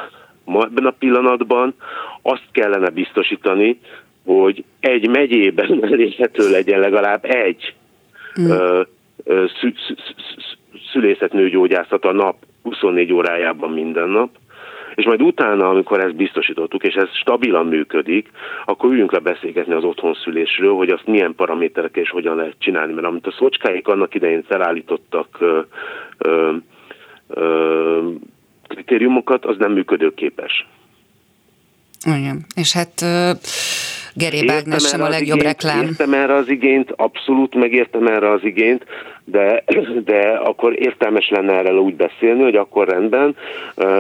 ma ebben a pillanatban azt kellene biztosítani, hogy egy megyében [laughs] elérhető legyen legalább egy mm. szülészetnőgyógyászat a nap 24 órájában minden nap, és majd utána, amikor ezt biztosítottuk, és ez stabilan működik, akkor üljünk le beszélgetni az otthonszülésről, hogy azt milyen paraméterek és hogyan lehet csinálni. Mert amit a szocskáik annak idején felállítottak ö, ö, ö, kritériumokat, az nem működőképes. Igen, és hát Geri Ágnes sem a legjobb igényt, reklám. Értem erre az igényt, abszolút megértem erre az igényt, de, [clears throat] de akkor értelmes lenne erről úgy beszélni, hogy akkor rendben,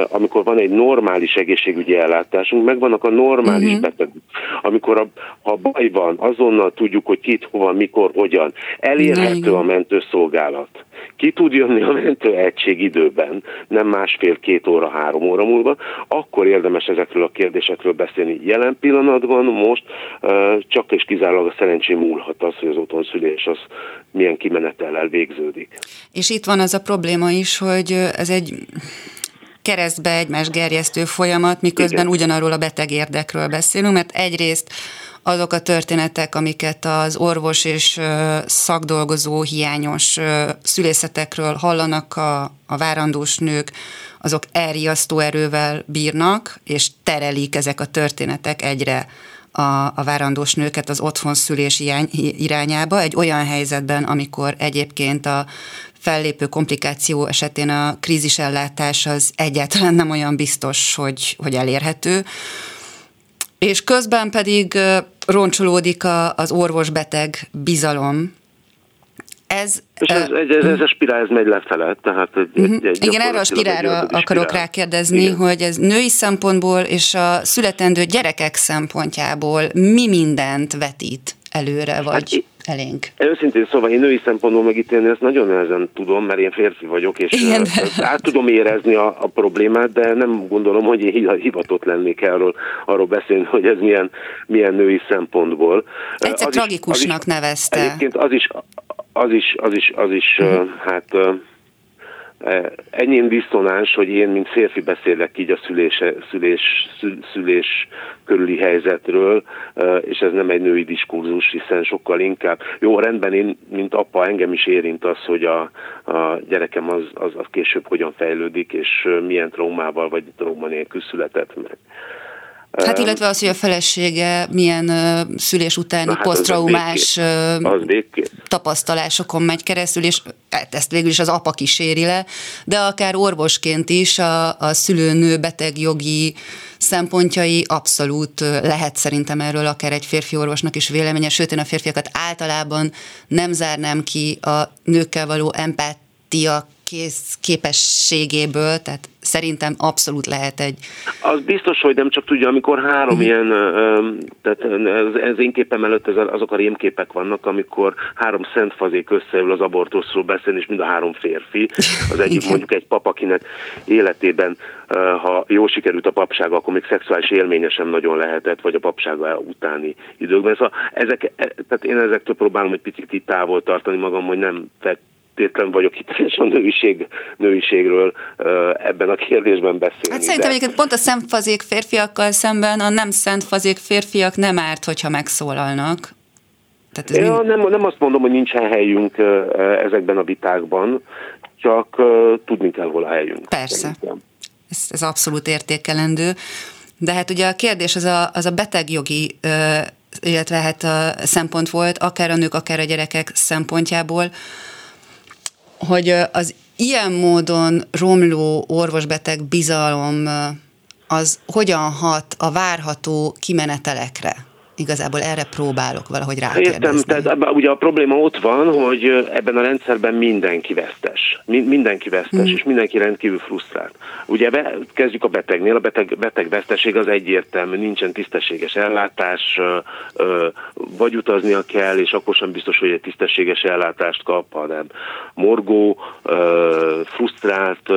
amikor van egy normális egészségügyi ellátásunk, megvannak a normális uh-huh. betegek. Amikor a, ha baj van, azonnal tudjuk, hogy kit, hova, mikor, hogyan. Elérhető a mentőszolgálat ki tud jönni a mentőegység időben, nem másfél-két óra, három óra múlva, akkor érdemes ezekről a kérdésekről beszélni. Jelen pillanatban most csak és kizárólag a szerencsém múlhat az, hogy az otthonszülés az milyen kimenetellel végződik. És itt van az a probléma is, hogy ez egy keresztbe egymás gerjesztő folyamat, miközben Igen. ugyanarról a beteg érdekről beszélünk, mert egyrészt azok a történetek, amiket az orvos és szakdolgozó hiányos szülészetekről hallanak a, a várandós nők, azok elriasztó erővel bírnak, és terelik ezek a történetek egyre a, a várandós nőket az otthonszülés irányába, egy olyan helyzetben, amikor egyébként a fellépő komplikáció esetén a krízisellátás az egyáltalán nem olyan biztos, hogy, hogy elérhető. És közben pedig roncsolódik az orvos-beteg bizalom, ez, és ez, ez, ez, ez a spirál, ez megy lefele, tehát egy, uh-huh. egy Igen, erre a spirálra akarok spirál. rákérdezni, Igen. hogy ez női szempontból és a születendő gyerekek szempontjából mi mindent vetít előre, vagy hát, elénk? Őszintén szóval én női szempontból megítélni ezt nagyon nehezen tudom, mert én férfi vagyok, és Igen. át tudom érezni a, a problémát, de nem gondolom, hogy én hivatott lennék arról, arról beszélni, hogy ez milyen, milyen női szempontból. Egyszer az tragikusnak is, az nevezte. Egyébként az is, az is, az is, az is uh-huh. hát ennyi diszonáns, hogy én, mint férfi beszélek így a szülés, szülés, szülés körüli helyzetről, és ez nem egy női diskurzus, hiszen sokkal inkább, jó, rendben én, mint apa, engem is érint az, hogy a, a gyerekem az, az, az később hogyan fejlődik, és milyen traumával vagy trauma nélkül született meg. Hát illetve az, hogy a felesége milyen szülés utáni hát posztraumás tapasztalásokon megy keresztül, és hát ezt végül is az apa kíséri le, de akár orvosként is a, a szülőnő beteg jogi szempontjai abszolút lehet szerintem erről akár egy férfi orvosnak is véleménye, sőt én a férfiakat általában nem zárnám ki a nőkkel való empátia kész képességéből, tehát szerintem abszolút lehet egy... Az biztos, hogy nem csak tudja, amikor három uh-huh. ilyen, tehát ez, ez én képem előtt ez, azok a rémképek vannak, amikor három szent fazék összeül az abortuszról beszélni, és mind a három férfi. Az [laughs] egyik mondjuk egy pap, akinek életében, ha jó sikerült a papsága, akkor még szexuális élménye sem nagyon lehetett, vagy a papsága utáni időkben. Szóval ezek, e, tehát én ezektől próbálom egy picit itt távol tartani magam, hogy nem feltétlen vagyok hiteles a nőiség, nőiségről ebben a kérdésben beszélni. Hát szerintem de... egyébként pont a szentfazék férfiakkal szemben a nem szentfazék férfiak nem árt, hogyha megszólalnak. Tehát ez ja, mind... nem, nem azt mondom, hogy nincsen helyünk ezekben a vitákban, csak tudni kell, hol a helyünk. Persze. Ez, ez abszolút értékelendő. De hát ugye a kérdés az a, az a betegjogi illetve hát a szempont volt, akár a nők, akár a gyerekek szempontjából, hogy az ilyen módon romló orvosbeteg bizalom az hogyan hat a várható kimenetelekre? Igazából erre próbálok valahogy rákérdezni. Értem, tehát ebben ugye a probléma ott van, hogy ebben a rendszerben mindenki vesztes. Mindenki vesztes, mm. és mindenki rendkívül frusztrált. Ugye be, kezdjük a betegnél, a beteg, beteg veszteség az egyértelmű, nincsen tisztességes ellátás, vagy utaznia kell, és akkor sem biztos, hogy egy tisztességes ellátást kap, hanem morgó, frusztrált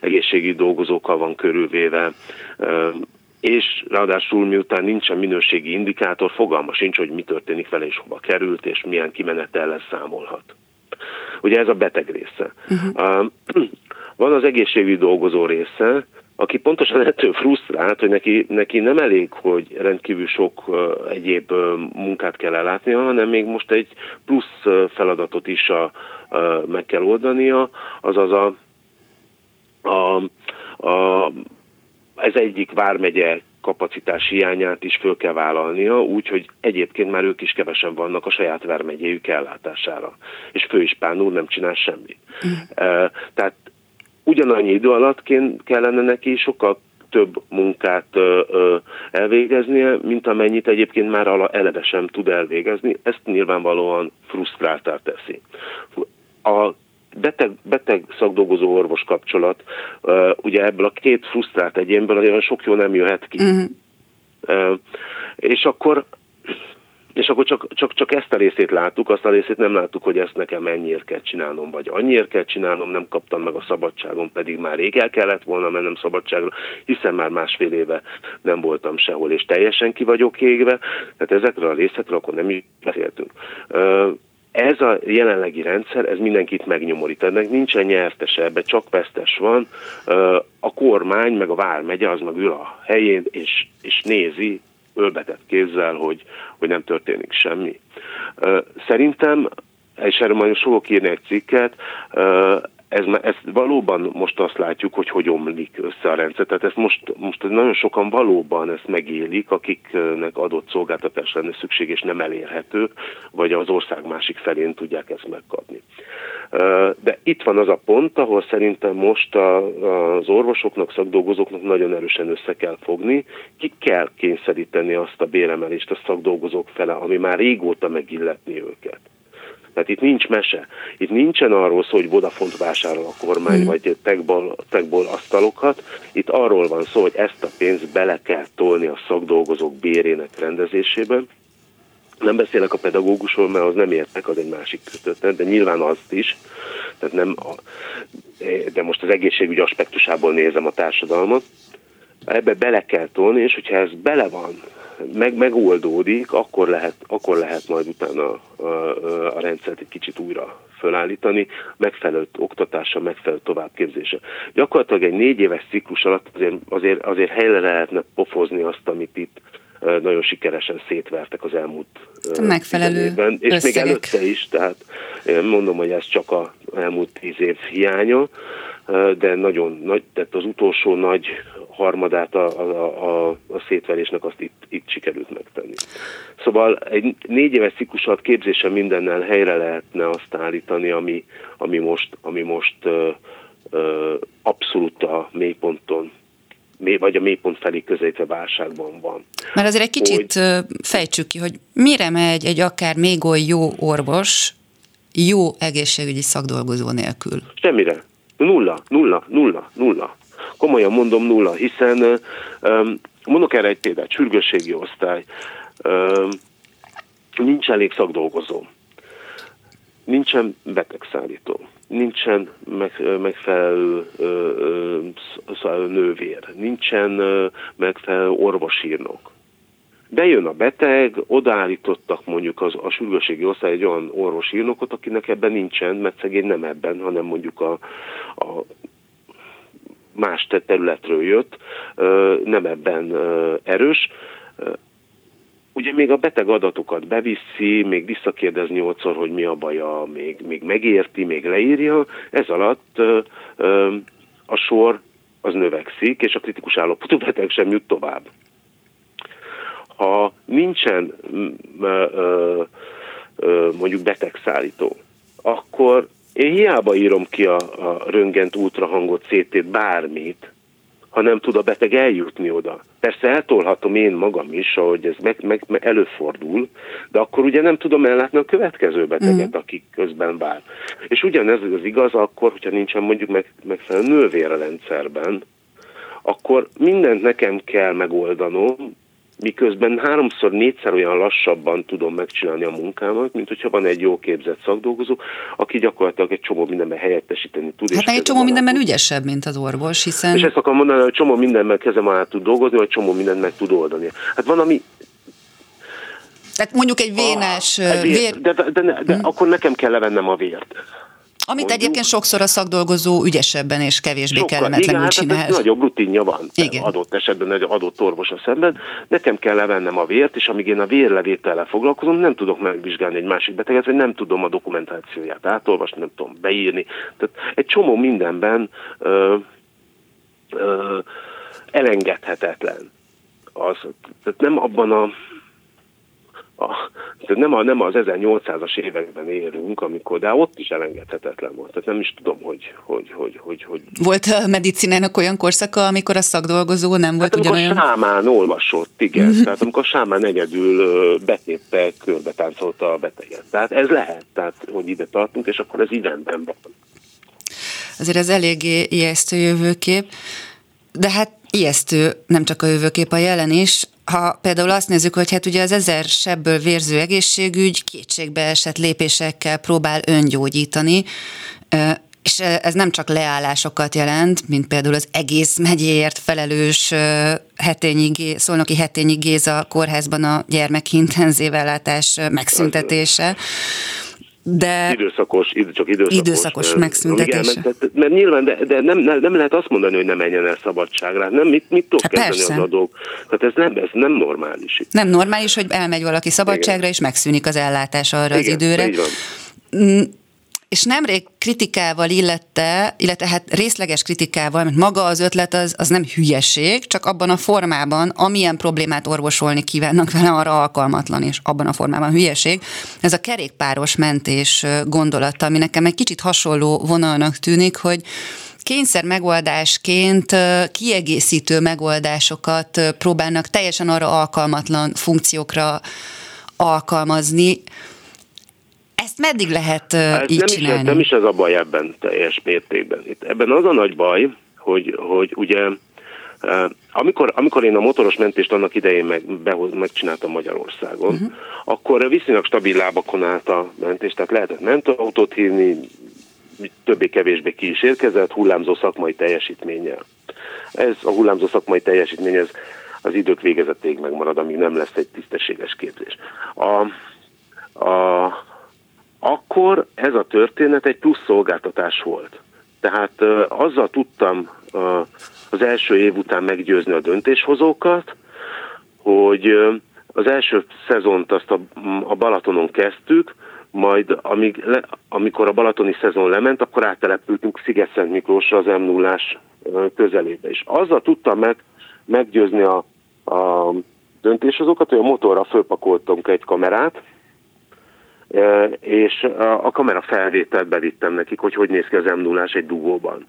egészségügyi dolgozókkal van körülvéve, és ráadásul miután nincsen minőségi indikátor, fogalma sincs, hogy mi történik vele és hova került, és milyen kimenettel számolhat. Ugye ez a beteg része. Uh-huh. [clears throat] Van az egészségügyi dolgozó része, aki pontosan ettől frusztrált, hogy neki, neki nem elég, hogy rendkívül sok egyéb munkát kell ellátnia, hanem még most egy plusz feladatot is a, uh, meg kell oldania, azaz a, a, a ez egyik vármegye kapacitás hiányát is föl kell vállalnia, úgyhogy egyébként már ők is kevesen vannak a saját vármegyéjük ellátására. És főispán úr nem csinál semmit. Mm. Tehát ugyanannyi idő alatt kellene neki sokkal több munkát elvégeznie, mint amennyit egyébként már eleve sem tud elvégezni. Ezt nyilvánvalóan frusztráltá teszi. A beteg, beteg szakdolgozó orvos kapcsolat, ugye ebből a két frusztrált egyénből olyan sok jó nem jöhet ki. Uh-huh. Uh, és akkor és akkor csak, csak, csak ezt a részét láttuk, azt a részét nem láttuk, hogy ezt nekem mennyiért kell csinálnom, vagy annyiért kell csinálnom, nem kaptam meg a szabadságon, pedig már rég el kellett volna mennem szabadságra, hiszen már másfél éve nem voltam sehol, és teljesen ki vagyok égve, tehát ezekről a részekről akkor nem is beszéltünk ez a jelenlegi rendszer, ez mindenkit megnyomorít. Ennek nincsen nyertese, ebbe csak vesztes van. A kormány, meg a vármegye az meg ül a helyén, és, és nézi ölbetett kézzel, hogy, hogy nem történik semmi. Szerintem, és erről majd fogok írni egy cikket, ez, ez valóban most azt látjuk, hogy hogy omlik össze a rendszer. Tehát ezt most, most nagyon sokan valóban ezt megélik, akiknek adott szolgáltatás lenne szükség, és nem elérhető, vagy az ország másik felén tudják ezt megkapni. De itt van az a pont, ahol szerintem most az orvosoknak, szakdolgozóknak nagyon erősen össze kell fogni, ki kell kényszeríteni azt a béremelést a szakdolgozók fele, ami már régóta megilletni őket. Tehát itt nincs mese. Itt nincsen arról szó, hogy Vodafont vásárol a kormány, hmm. vagy techból, techból asztalokat. Itt arról van szó, hogy ezt a pénzt bele kell tolni a szakdolgozók bérének rendezésében. Nem beszélek a pedagógusról, mert az nem értek, az egy másik történet, de nyilván azt is. Tehát nem a, de most az egészségügy aspektusából nézem a társadalmat. Ebbe bele kell tolni, és hogyha ez bele van meg, megoldódik, akkor lehet, akkor lehet majd utána a, a, a rendszert egy kicsit újra fölállítani, megfelelő oktatása, megfelelő továbbképzése. Gyakorlatilag egy négy éves ciklus alatt azért, azért, azért helyre lehetne pofozni azt, amit itt nagyon sikeresen szétvertek az elmúlt megfelelő évben, és összegek. még előtte is, tehát mondom, hogy ez csak a elmúlt tíz év hiánya, de nagyon nagy, tehát az utolsó nagy harmadát a, a, a, a szétverésnek azt itt, itt sikerült megtenni. Szóval egy négy éves ciklus alatt képzésen mindennel helyre lehetne azt állítani, ami, ami most, ami most ö, ö, abszolút a mélyponton vagy a mélypont felé közelítve válságban van. Mert azért egy kicsit hogy, fejtsük ki, hogy mire megy egy akár még oly jó orvos jó egészségügyi szakdolgozó nélkül? Semmire. Nulla, nulla, nulla, nulla. Komolyan mondom nulla, hiszen um, mondok erre egy példát, sürgősségi osztály, um, nincs elég szakdolgozó, nincsen betegszállító, nincsen meg, megfelelő ö, ö, nővér, nincsen ö, megfelelő orvosírnok. Bejön a beteg, odaállítottak mondjuk az, a sürgőségi osztály egy olyan orvosírnokot, akinek ebben nincsen, mert szegény nem ebben, hanem mondjuk a, a más területről jött, nem ebben erős. Ugye még a beteg adatokat beviszi, még visszakérdez nyolcszor, hogy mi a baja, még, még megérti, még leírja. Ez alatt a sor az növekszik, és a kritikus állapotú [laughs] beteg sem jut tovább. Ha nincsen mondjuk betegszállító, akkor én hiába írom ki a, a röngent, ultrahangot, CT-t, bármit, ha nem tud a beteg eljutni oda. Persze eltolhatom én magam is, ahogy ez meg, meg, meg előfordul, de akkor ugye nem tudom ellátni a következő beteget, mm. aki közben vár. És ugyanez az igaz akkor, hogyha nincsen mondjuk meg, megfelelő nővér a rendszerben, akkor mindent nekem kell megoldanom, miközben háromszor, négyszer olyan lassabban tudom megcsinálni a munkámat, mint hogyha van egy jó képzett szakdolgozó, aki gyakorlatilag egy csomó mindenben helyettesíteni tud. Hát egy csomó mindenben tud. ügyesebb, mint az orvos, hiszen... És ezt akarom mondani, hogy csomó mindenben kezem alá tud dolgozni, vagy csomó mindent meg tud oldani. Hát van, ami tehát mondjuk egy vénás... Ah, vér, vér... De, de, de, de hmm. akkor nekem kell levennem a vért. Amit egyébként sokszor a szakdolgozó ügyesebben és kevésbé Sokkal, kellemetlenül igen, csinál. Hát nagyobb rutinja van igen. adott esetben egy adott orvos a szemben. Nekem kell levennem a vért, és amíg én a vérlevétellel foglalkozom, nem tudok megvizsgálni egy másik beteget, vagy nem tudom a dokumentációját átolvasni, nem tudom beírni. Tehát egy csomó mindenben ö, ö, elengedhetetlen az. Tehát nem abban a a, tehát nem, a, nem az 1800-as években élünk, amikor, de ott is elengedhetetlen volt. Tehát nem is tudom, hogy... hogy, hogy, hogy, hogy... Volt a medicinának olyan korszaka, amikor a szakdolgozó nem volt hát, ugyanolyan? Amikor Sámán olvasott, igen. Mhm. tehát amikor Sámán egyedül betépte, körbe táncolta a beteget. Tehát ez lehet, tehát hogy ide tartunk, és akkor ez így rendben van. Azért ez eléggé ijesztő jövőkép, de hát ijesztő nem csak a jövőkép, a jelen is. Ha például azt nézzük, hogy hát ugye az ezer sebből vérző egészségügy kétségbe esett lépésekkel próbál öngyógyítani, és ez nem csak leállásokat jelent, mint például az egész megyéért felelős hetényi, Szolnoki Hetényi Géza kórházban a gyermekintenzív ellátás megszüntetése, de időszakos, csak időszakos, időszakos megszüntetés. Mert, mert nyilván, de, de nem, nem, nem, lehet azt mondani, hogy nem menjen el szabadságra. Nem, mit, mit tudok hát kezdeni az adók? Tehát ez nem, ez nem normális. Nem normális, hogy elmegy valaki szabadságra, Igen. és megszűnik az ellátás arra Igen, az időre. Így van. És nemrég kritikával illette, illetve hát részleges kritikával, mert maga az ötlet az, az nem hülyeség, csak abban a formában, amilyen problémát orvosolni kívánnak vele, arra alkalmatlan, és abban a formában hülyeség. Ez a kerékpáros mentés gondolata, ami nekem egy kicsit hasonló vonalnak tűnik, hogy kényszer megoldásként kiegészítő megoldásokat próbálnak teljesen arra alkalmatlan funkciókra alkalmazni. Ezt meddig lehet hát így nem csinálni? Is, nem is ez a baj ebben teljes mértékben. Itt ebben az a nagy baj, hogy, hogy ugye amikor, amikor én a motoros mentést annak idején meg, behoz, megcsináltam Magyarországon, uh-huh. akkor viszonylag stabil lábakon állt a mentés, tehát lehetett mentőautót hívni, többé-kevésbé ki is érkezett, hullámzó szakmai teljesítménnyel. Ez a hullámzó szakmai teljesítmény, ez az idők végezetéig megmarad, amíg nem lesz egy tisztességes képzés. A, a, akkor ez a történet egy plusz szolgáltatás volt. Tehát uh, azzal tudtam az első év után meggyőzni a döntéshozókat, hogy az első szezont azt a, a Balatonon kezdtük, majd amíg amikor a balatoni szezon lement, akkor áttelepültünk Sziget-Szent Miklósra az m 0 közelébe. És azzal tudtam meg, meggyőzni a, a döntéshozókat, hogy a motorra fölpakoltunk egy kamerát, és a kamera felvételt bevittem nekik, hogy hogy néz ki az m 0 egy dugóban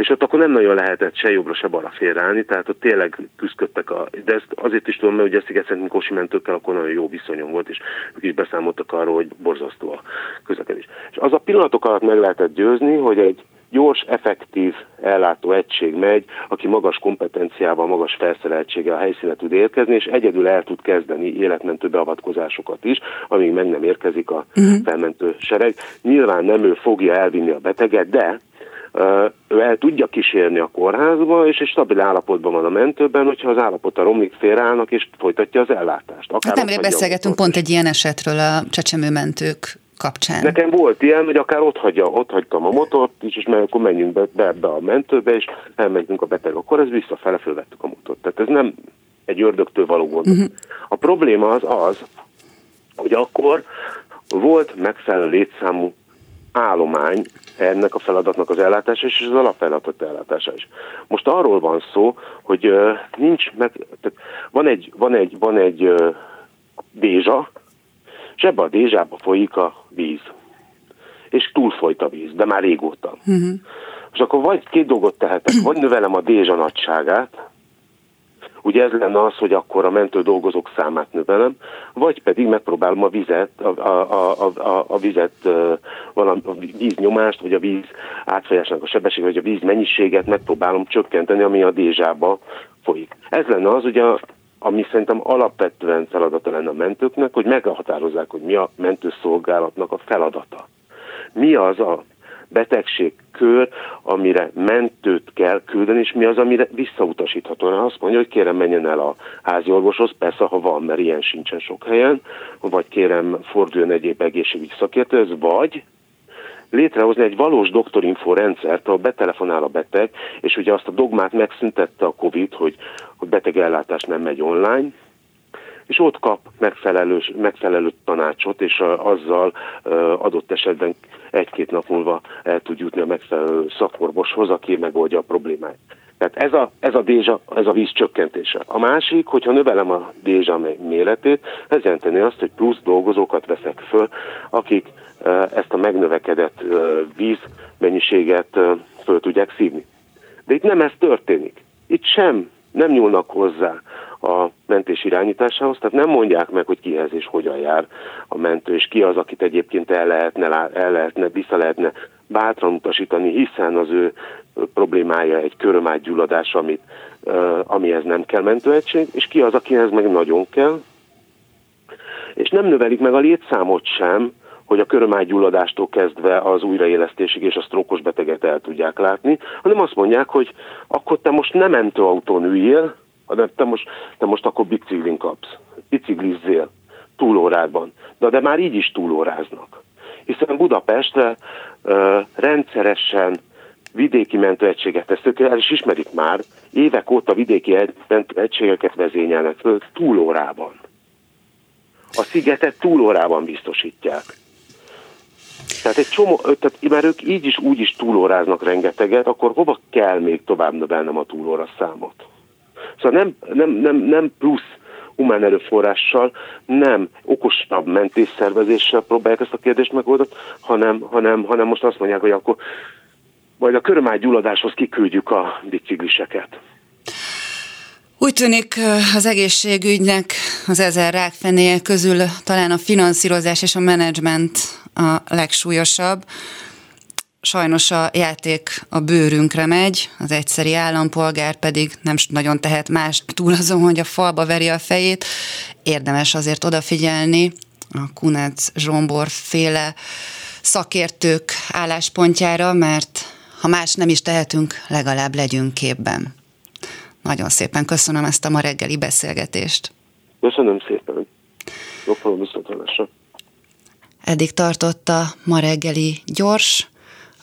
és ott akkor nem nagyon lehetett se jobbra, se balra félreállni, tehát ott tényleg küzdöttek, a, de ezt azért is tudom, mert ugye Sziget-Szent Miklósi mentőkkel akkor nagyon jó viszonyom volt, és ők is beszámoltak arról, hogy borzasztó a közlekedés. És az a pillanatok alatt meg lehetett győzni, hogy egy gyors, effektív ellátó egység megy, aki magas kompetenciával, magas felszereltséggel a helyszínen tud érkezni, és egyedül el tud kezdeni életmentő beavatkozásokat is, amíg meg nem érkezik a uh-huh. felmentő sereg. Nyilván nem ő fogja elvinni a beteget, de ő el tudja kísérni a kórházba, és egy stabil állapotban van a mentőben, hogyha az állapota romlik, félreállnak, és folytatja az ellátást. Akár hát nemrég beszélgetünk pont egy ilyen esetről a csecsemőmentők kapcsán. Nekem volt ilyen, hogy akár ott, hagyja, ott hagytam a motort is, és mert akkor menjünk be, be ebbe a mentőbe, és elmentünk a beteg. Akkor ez visszafele fölvettük a motort. Tehát ez nem egy ördögtől való gond. Uh-huh. A probléma az az, hogy akkor volt megfelelő létszámú állomány ennek a feladatnak az ellátása és az alapfeladat ellátása is. Most arról van szó, hogy uh, nincs meg, tehát van egy, van egy, van egy uh, dézsa, és ebbe a dézsába folyik a víz. És túlfolyt a víz, de már régóta. Uh-huh. És akkor vagy két dolgot tehetek, vagy növelem a dézsa nagyságát, Ugye ez lenne az, hogy akkor a mentő dolgozók számát növelem, vagy pedig megpróbálom a vizet, a, a, a, a, a vizet, valami, a víznyomást, vagy a víz átfolyásnak a sebesség, vagy a víz mennyiséget megpróbálom csökkenteni, ami a dézsába folyik. Ez lenne az, ugye, ami szerintem alapvetően feladata lenne a mentőknek, hogy meghatározzák, hogy mi a mentőszolgálatnak a feladata. Mi az a betegségkör, amire mentőt kell küldeni, és mi az, amire visszautasítható. Azt mondja, hogy kérem menjen el a házi orvoshoz, persze, ha van, mert ilyen sincsen sok helyen, vagy kérem forduljon egyéb egészségügyi szakértőhöz, vagy létrehozni egy valós doktorinfo rendszert, ahol betelefonál a beteg, és ugye azt a dogmát megszüntette a Covid, hogy, hogy betegellátás nem megy online, és ott kap megfelelő, megfelelő tanácsot, és azzal adott esetben egy-két nap múlva el tud jutni a megfelelő szakorvoshoz, aki megoldja a problémát. Tehát ez a, ez a dézsa, ez a víz csökkentése. A másik, hogyha növelem a dézsa méretét, ez jelenteni azt, hogy plusz dolgozókat veszek föl, akik ezt a megnövekedett víz mennyiséget föl tudják szívni. De itt nem ez történik. Itt sem nem nyúlnak hozzá a mentés irányításához, tehát nem mondják meg, hogy kihez és hogyan jár a mentő, és ki az, akit egyébként el lehetne, el lehetne, vissza lehetne bátran utasítani, hiszen az ő problémája egy körömágygyulladás, amit, amihez nem kell mentőegység, és ki az, akihez meg nagyon kell, és nem növelik meg a létszámot sem, hogy a körömágygyulladástól kezdve az újraélesztésig és a sztrókos beteget el tudják látni, hanem azt mondják, hogy akkor te most nem mentőautón üljél, hanem te most, te most akkor biciklin kapsz, biciklizzél túlórádban. De, de már így is túlóráznak. Hiszen Budapestre uh, rendszeresen vidéki mentőegységet tesznek, el is ismerik már, évek óta vidéki mentőegységeket vezényelnek föl túlórában. A szigetet túlórában biztosítják. Tehát egy csomó, tehát már ők így is úgy is túlóráznak rengeteget, akkor hova kell még tovább növelnem a túlóra számot? Szóval nem, nem, nem, nem plusz humán erőforrással, nem okosabb mentésszervezéssel próbálják ezt a kérdést megoldani, hanem, hanem, hanem most azt mondják, hogy akkor majd a körömágyulladáshoz kiküldjük a bicikliseket. Úgy tűnik az egészségügynek az ezer rákfenéje közül talán a finanszírozás és a menedzsment a legsúlyosabb. Sajnos a játék a bőrünkre megy, az egyszeri állampolgár pedig nem nagyon tehet más túl azon, hogy a falba veri a fejét. Érdemes azért odafigyelni a Kunec Zsombor féle szakértők álláspontjára, mert ha más nem is tehetünk, legalább legyünk képben. Nagyon szépen köszönöm ezt a ma reggeli beszélgetést. Köszönöm szépen. Jó viszontlátásra. Eddig tartott a ma reggeli gyors,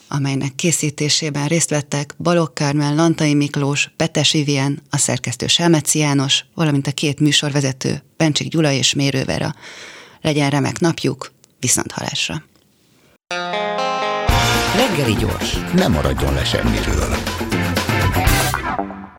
amelynek készítésében részt vettek Balogh Kármel, Lantai Miklós, Betes Vivien, a szerkesztő Selmeci János, valamint a két műsorvezető, Bencsik Gyula és Mérővera. Legyen remek napjuk, viszont halásra. Reggeli gyors, nem maradjon le semmiről.